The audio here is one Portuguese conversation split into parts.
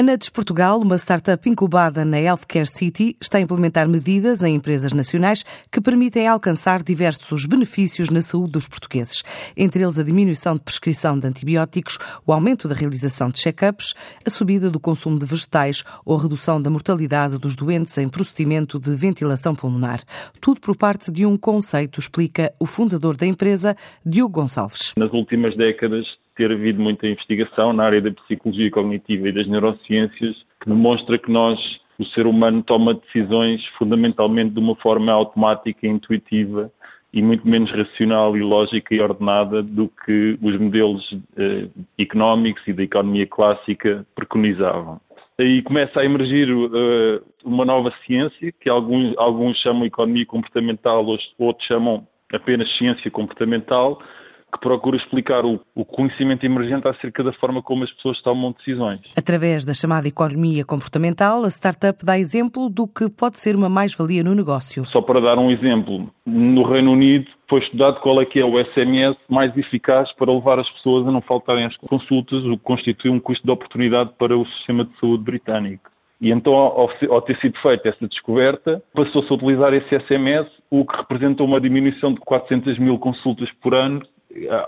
A Nuts Portugal, uma startup incubada na Healthcare City, está a implementar medidas em empresas nacionais que permitem alcançar diversos benefícios na saúde dos portugueses, entre eles a diminuição de prescrição de antibióticos, o aumento da realização de check-ups, a subida do consumo de vegetais ou a redução da mortalidade dos doentes em procedimento de ventilação pulmonar. Tudo por parte de um conceito, explica o fundador da empresa, Diogo Gonçalves. Nas últimas décadas ter havido muita investigação na área da psicologia cognitiva e das neurociências que demonstra que nós, o ser humano, toma decisões fundamentalmente de uma forma automática e intuitiva e muito menos racional e lógica e ordenada do que os modelos eh, económicos e da economia clássica preconizavam. Aí começa a emergir uh, uma nova ciência, que alguns, alguns chamam economia comportamental, outros chamam apenas ciência comportamental, que procura explicar o, o, conhecimento emergente acerca da forma como as pessoas tomam decisões. Através da chamada economia comportamental, a startup dá exemplo do que pode ser uma mais-valia no negócio. Só para dar um exemplo, no Reino Unido foi estudado qual é que é o SMS mais eficaz para levar as pessoas a não faltarem às consultas, o que constitui um custo de oportunidade para o sistema de saúde britânico. E então, ao, ter sido feita essa descoberta, passou-se a utilizar esse SMS, o que representou uma diminuição de 400 mil consultas por ano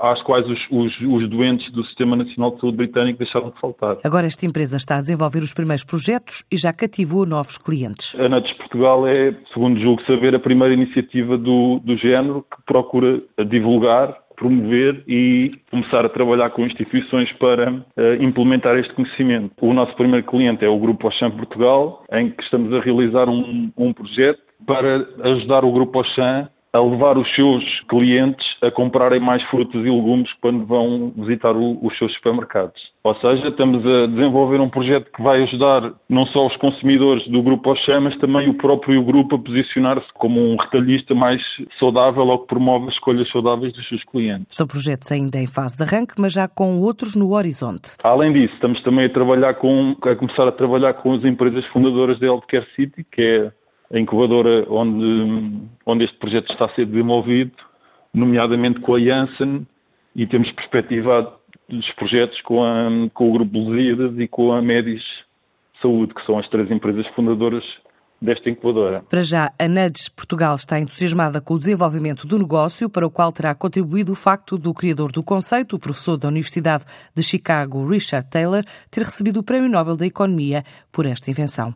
às quais os, os, os, doentes do Sistema Nacional de Saúde Britânico deixaram de faltar. Agora esta empresa está a desenvolver os primeiros projetos e já cativou novos clientes. A Nuts Portugal é, segundo julgo saber, a primeira iniciativa do, do género que procura divulgar promover e começar a trabalhar com instituições para uh, implementar este conhecimento. O nosso primeiro cliente é o Grupo Auchan Portugal, em que estamos a realizar um, um projeto para ajudar o Grupo Auchan a levar os seus clientes a comprarem mais frutas e legumes quando vão visitar o, os seus supermercados. Ou seja, estamos a desenvolver um projeto que vai ajudar não só os consumidores do grupo Auchan, mas também o próprio grupo a posicionar-se como um retalhista mais saudável ou que promove as escolhas saudáveis dos seus clientes. São projetos ainda em fase de arranque, mas já com outros no horizonte. Além disso, estamos também a trabalhar com, a começar a trabalhar com as empresas fundadoras da Healthcare City, que é a incubadora onde, onde este projeto está a ser desenvolvido, nomeadamente com a Janssen, e temos perspectivado os projetos com, a, com o Grupo Lusíadas e com a Medis Saúde, que são as três empresas fundadoras desta incubadora. Para já, a NUDS Portugal está entusiasmada com o desenvolvimento do negócio, para o qual terá contribuído o facto do criador do conceito, o professor da Universidade de Chicago, Richard Taylor, ter recebido o Prémio Nobel da Economia por esta invenção.